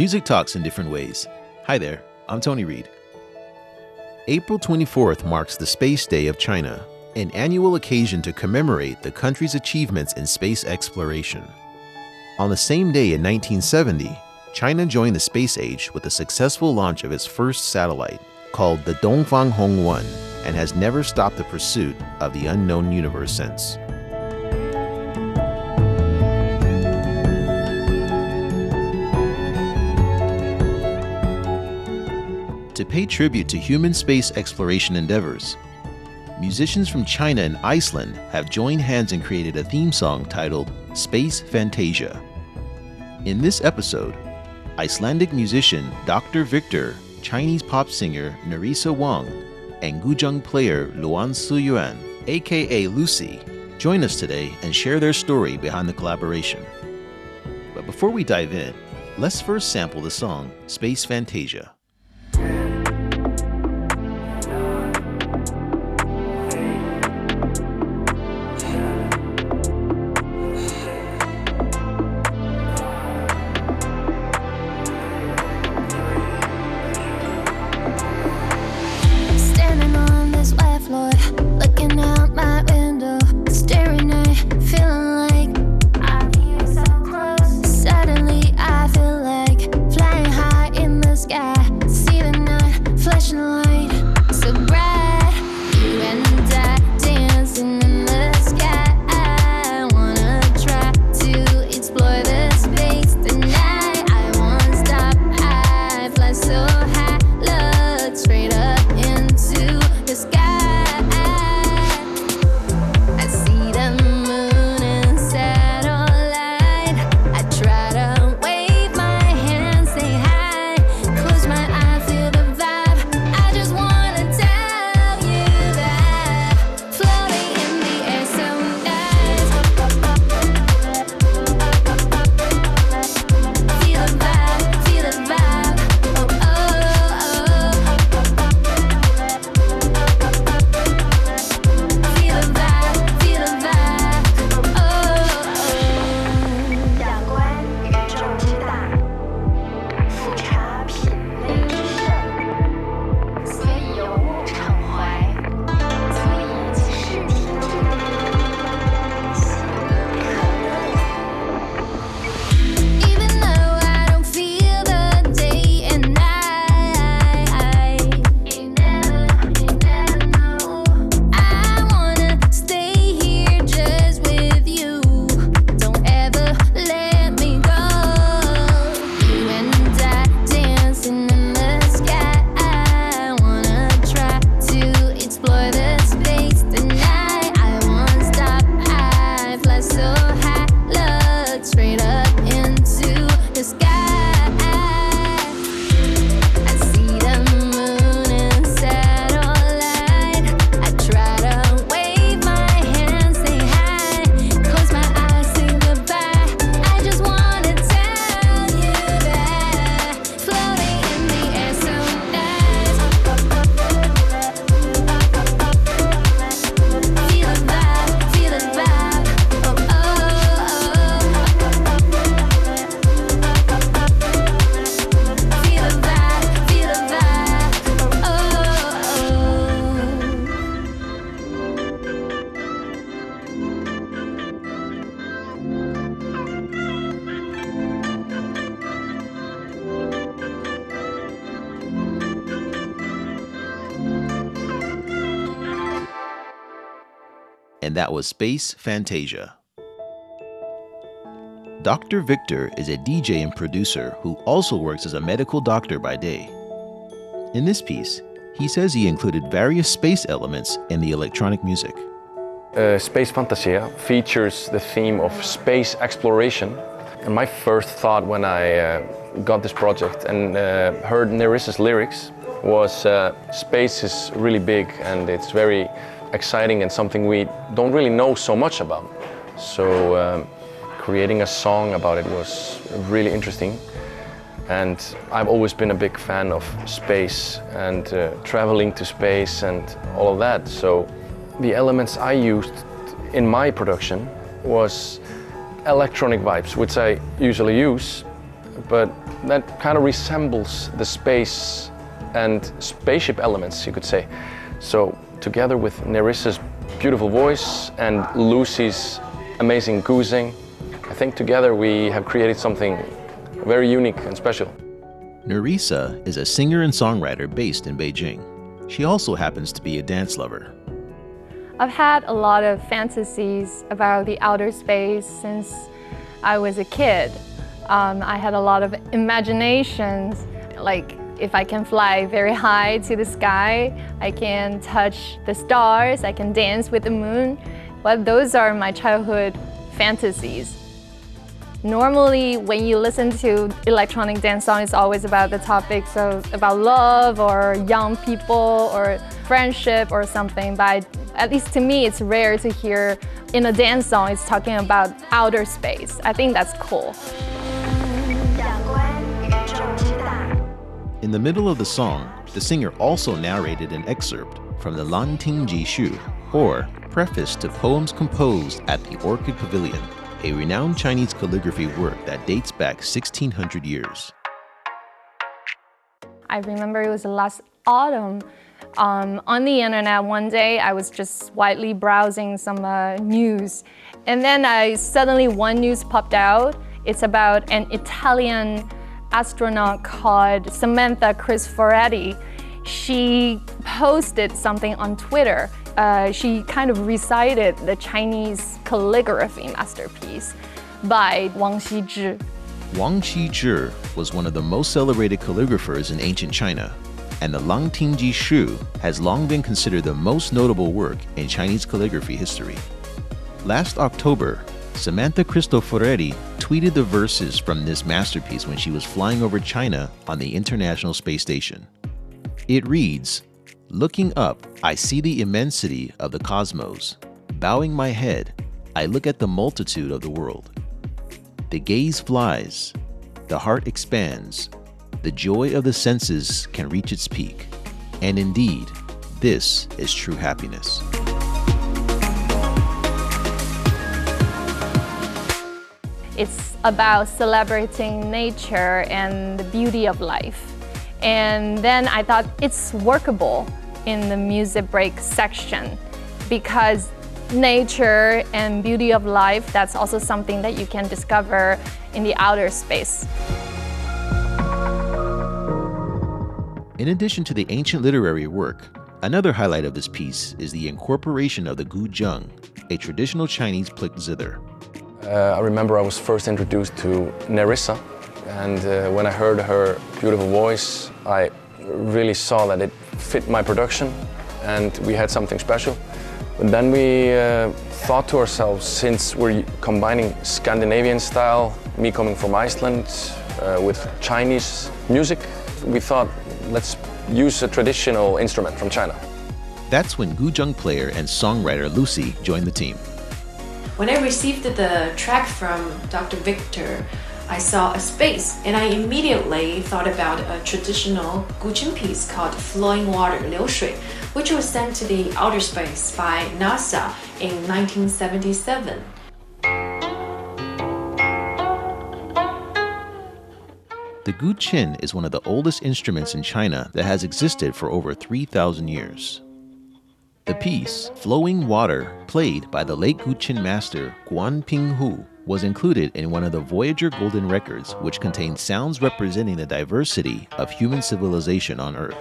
Music talks in different ways. Hi there, I'm Tony Reed. April 24th marks the Space Day of China, an annual occasion to commemorate the country's achievements in space exploration. On the same day in 1970, China joined the space age with the successful launch of its first satellite, called the Dongfang Hong 1, and has never stopped the pursuit of the unknown universe since. To pay tribute to human space exploration endeavors, musicians from China and Iceland have joined hands and created a theme song titled Space Fantasia. In this episode, Icelandic musician Dr. Victor, Chinese pop singer Nerissa Wang, and Guzheng player Luan Siyuan, aka Lucy, join us today and share their story behind the collaboration. But before we dive in, let's first sample the song Space Fantasia. And that was Space Fantasia. Dr. Victor is a DJ and producer who also works as a medical doctor by day. In this piece, he says he included various space elements in the electronic music. Uh, Space Fantasia features the theme of space exploration. And my first thought when I uh, got this project and uh, heard Nerissa's lyrics was uh, space is really big and it's very exciting and something we don't really know so much about. So um, creating a song about it was really interesting. And I've always been a big fan of space and uh, traveling to space and all of that. So the elements I used in my production was electronic vibes, which I usually use, but that kind of resembles the space and spaceship elements, you could say. So, together with Nerissa's beautiful voice and Lucy's amazing guzheng, I think together we have created something very unique and special. Nerissa is a singer and songwriter based in Beijing. She also happens to be a dance lover. I've had a lot of fantasies about the outer space since I was a kid. Um, I had a lot of imaginations, like if I can fly very high to the sky, I can touch the stars, I can dance with the moon. Well, those are my childhood fantasies. Normally, when you listen to electronic dance song, it's always about the topics of about love or young people or friendship or something. But at least to me, it's rare to hear in a dance song it's talking about outer space. I think that's cool. In the middle of the song, the singer also narrated an excerpt from the Lanting Ji Xu, or preface to poems composed at the Orchid Pavilion, a renowned Chinese calligraphy work that dates back 1600 years. I remember it was last autumn. Um, on the internet one day, I was just widely browsing some uh, news, and then I suddenly one news popped out. It's about an Italian astronaut called Samantha Cristoforetti. She posted something on Twitter. Uh, she kind of recited the Chinese calligraphy masterpiece by Wang Xizhi. Wang Xizhi was one of the most celebrated calligraphers in ancient China, and the Lanting Ji Xu has long been considered the most notable work in Chinese calligraphy history. Last October, Samantha Cristoforetti tweeted the verses from this masterpiece when she was flying over China on the International Space Station. It reads Looking up, I see the immensity of the cosmos. Bowing my head, I look at the multitude of the world. The gaze flies, the heart expands, the joy of the senses can reach its peak. And indeed, this is true happiness. It's about celebrating nature and the beauty of life. And then I thought it's workable in the music break section because nature and beauty of life, that's also something that you can discover in the outer space. In addition to the ancient literary work, another highlight of this piece is the incorporation of the guzheng, a traditional Chinese plucked zither. Uh, I remember I was first introduced to Nerissa, and uh, when I heard her beautiful voice, I really saw that it fit my production and we had something special. But then we uh, thought to ourselves, since we're combining Scandinavian style, me coming from Iceland, uh, with Chinese music, we thought, let's use a traditional instrument from China. That's when guzheng player and songwriter Lucy joined the team. When I received the track from Dr. Victor, I saw a space and I immediately thought about a traditional Guqin piece called Flowing Water, 流水, which was sent to the outer space by NASA in 1977. The Guqin is one of the oldest instruments in China that has existed for over 3,000 years. The piece, Flowing Water, played by the late Guqin master Guan Pinghu, was included in one of the Voyager Golden Records, which contains sounds representing the diversity of human civilization on Earth.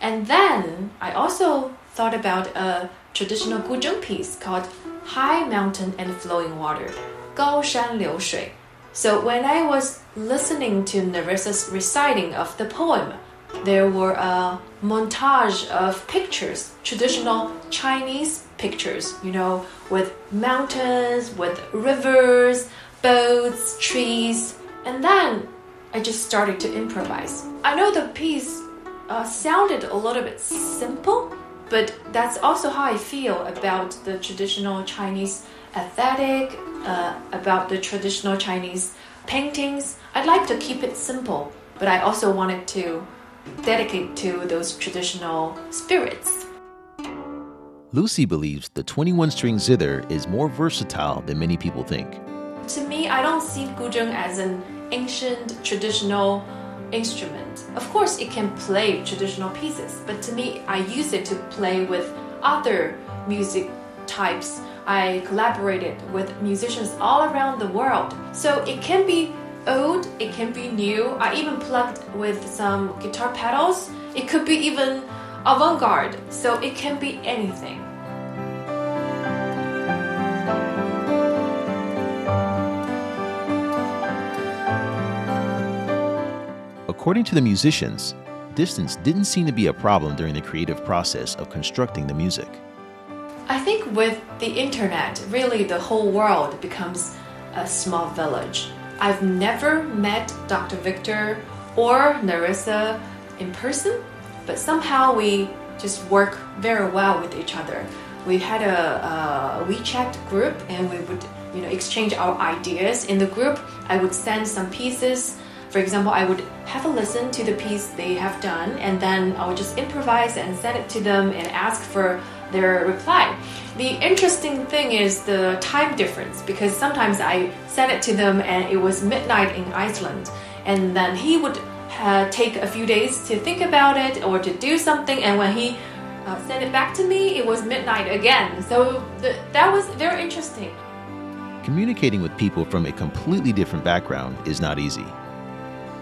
And then I also thought about a traditional Guzheng piece called High Mountain and Flowing Water, Gao Shan Liu Shui. So when I was listening to Nerissa's reciting of the poem, there were a montage of pictures, traditional Chinese pictures, you know, with mountains, with rivers, boats, trees, and then I just started to improvise. I know the piece uh, sounded a little bit simple, but that's also how I feel about the traditional Chinese aesthetic, uh, about the traditional Chinese paintings. I'd like to keep it simple, but I also wanted to dedicate to those traditional spirits. Lucy believes the 21 string zither is more versatile than many people think. To me, I don't see guzheng as an ancient traditional instrument. Of course, it can play traditional pieces, but to me, I use it to play with other music types. I collaborated with musicians all around the world. So it can be old, it can be new. I even plugged with some guitar pedals. It could be even avant garde. So it can be anything. According to the musicians, distance didn't seem to be a problem during the creative process of constructing the music. I think with the internet, really the whole world becomes a small village. I've never met Dr. Victor or Nerissa in person, but somehow we just work very well with each other. We had a, a WeChat group and we would you know exchange our ideas in the group. I would send some pieces. For example, I would have a listen to the piece they have done and then I would just improvise and send it to them and ask for their reply. The interesting thing is the time difference because sometimes I sent it to them and it was midnight in Iceland, and then he would uh, take a few days to think about it or to do something, and when he uh, sent it back to me, it was midnight again. So the, that was very interesting. Communicating with people from a completely different background is not easy.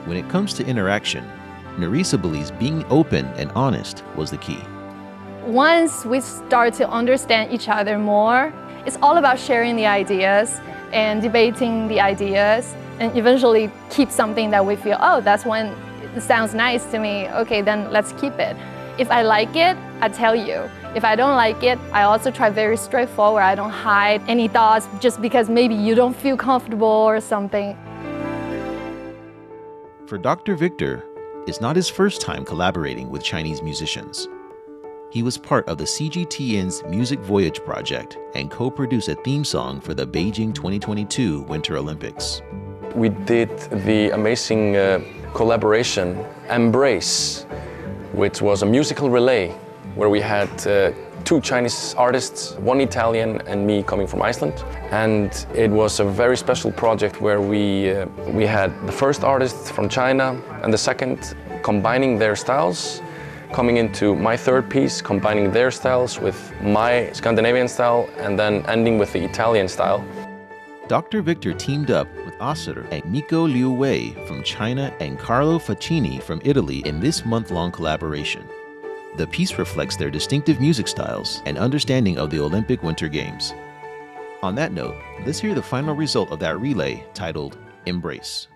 When it comes to interaction, Nerissa believes being open and honest was the key once we start to understand each other more, it's all about sharing the ideas and debating the ideas and eventually keep something that we feel, oh, that's when it sounds nice to me. Okay, then let's keep it. If I like it, I tell you. If I don't like it, I also try very straightforward. I don't hide any thoughts just because maybe you don't feel comfortable or something. For Dr. Victor, it's not his first time collaborating with Chinese musicians. He was part of the CGTN's Music Voyage project and co produced a theme song for the Beijing 2022 Winter Olympics. We did the amazing uh, collaboration Embrace, which was a musical relay where we had uh, two Chinese artists, one Italian and me coming from Iceland. And it was a very special project where we, uh, we had the first artist from China and the second combining their styles coming into my third piece, combining their styles with my Scandinavian style, and then ending with the Italian style. Dr. Victor teamed up with Asser and Miko Liu Wei from China and Carlo Faccini from Italy in this month long collaboration. The piece reflects their distinctive music styles and understanding of the Olympic Winter Games. On that note, let's hear the final result of that relay titled Embrace.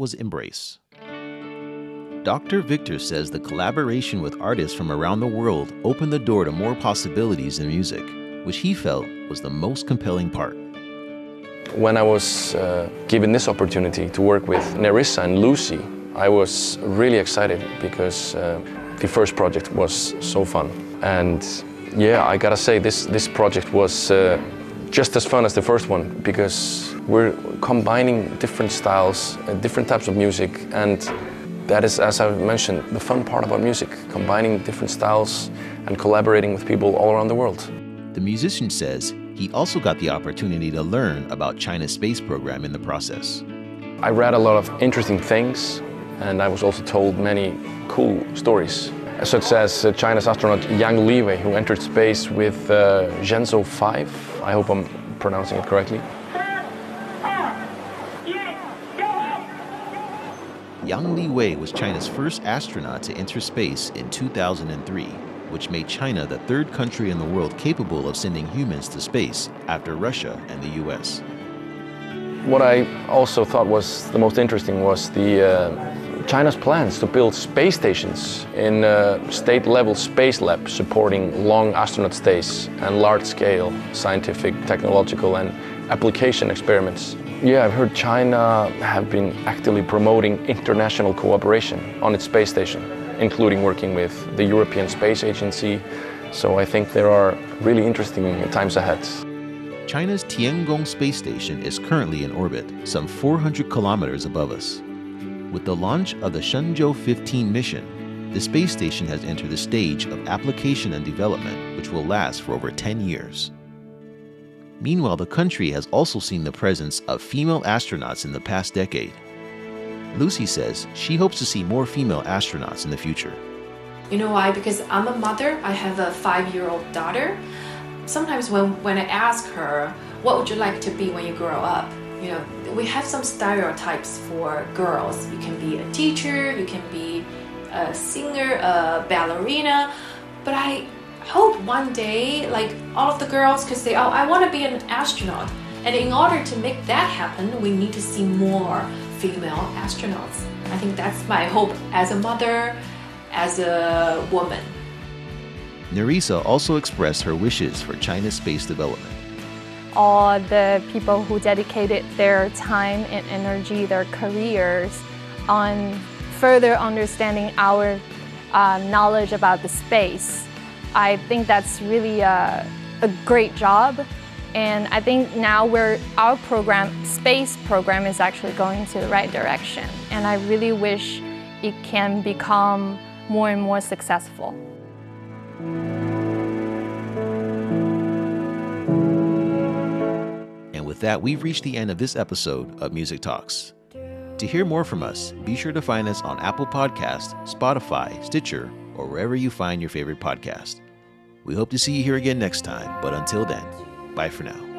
Was Embrace. Dr. Victor says the collaboration with artists from around the world opened the door to more possibilities in music, which he felt was the most compelling part. When I was uh, given this opportunity to work with Nerissa and Lucy, I was really excited because uh, the first project was so fun. And yeah, I gotta say, this, this project was uh, just as fun as the first one because we're combining different styles, uh, different types of music, and that is, as I've mentioned, the fun part about music, combining different styles and collaborating with people all around the world. The musician says he also got the opportunity to learn about China's space program in the process. I read a lot of interesting things, and I was also told many cool stories, such as uh, China's astronaut Yang Liwei, who entered space with uh, Shenzhou 5. I hope I'm pronouncing it correctly. Yang Liwei was China's first astronaut to enter space in 2003, which made China the third country in the world capable of sending humans to space after Russia and the US. What I also thought was the most interesting was the uh, China's plans to build space stations in uh, state-level space labs supporting long astronaut stays and large-scale scientific, technological and application experiments. Yeah, I've heard China have been actively promoting international cooperation on its space station, including working with the European Space Agency. So I think there are really interesting times ahead. China's Tiangong space station is currently in orbit, some 400 kilometers above us. With the launch of the Shenzhou 15 mission, the space station has entered the stage of application and development, which will last for over 10 years. Meanwhile, the country has also seen the presence of female astronauts in the past decade. Lucy says she hopes to see more female astronauts in the future. You know why? Because I'm a mother, I have a five year old daughter. Sometimes when, when I ask her, what would you like to be when you grow up? You know, we have some stereotypes for girls. You can be a teacher, you can be a singer, a ballerina. But I hope one day, like all of the girls could say, oh, I want to be an astronaut. And in order to make that happen, we need to see more female astronauts. I think that's my hope as a mother, as a woman. Nerissa also expressed her wishes for China's space development. All the people who dedicated their time and energy, their careers on further understanding our uh, knowledge about the space. I think that's really a, a great job. And I think now our program, space program, is actually going to the right direction. And I really wish it can become more and more successful. That, we've reached the end of this episode of Music Talks. To hear more from us, be sure to find us on Apple Podcast, Spotify, Stitcher, or wherever you find your favorite podcast. We hope to see you here again next time, but until then, bye for now.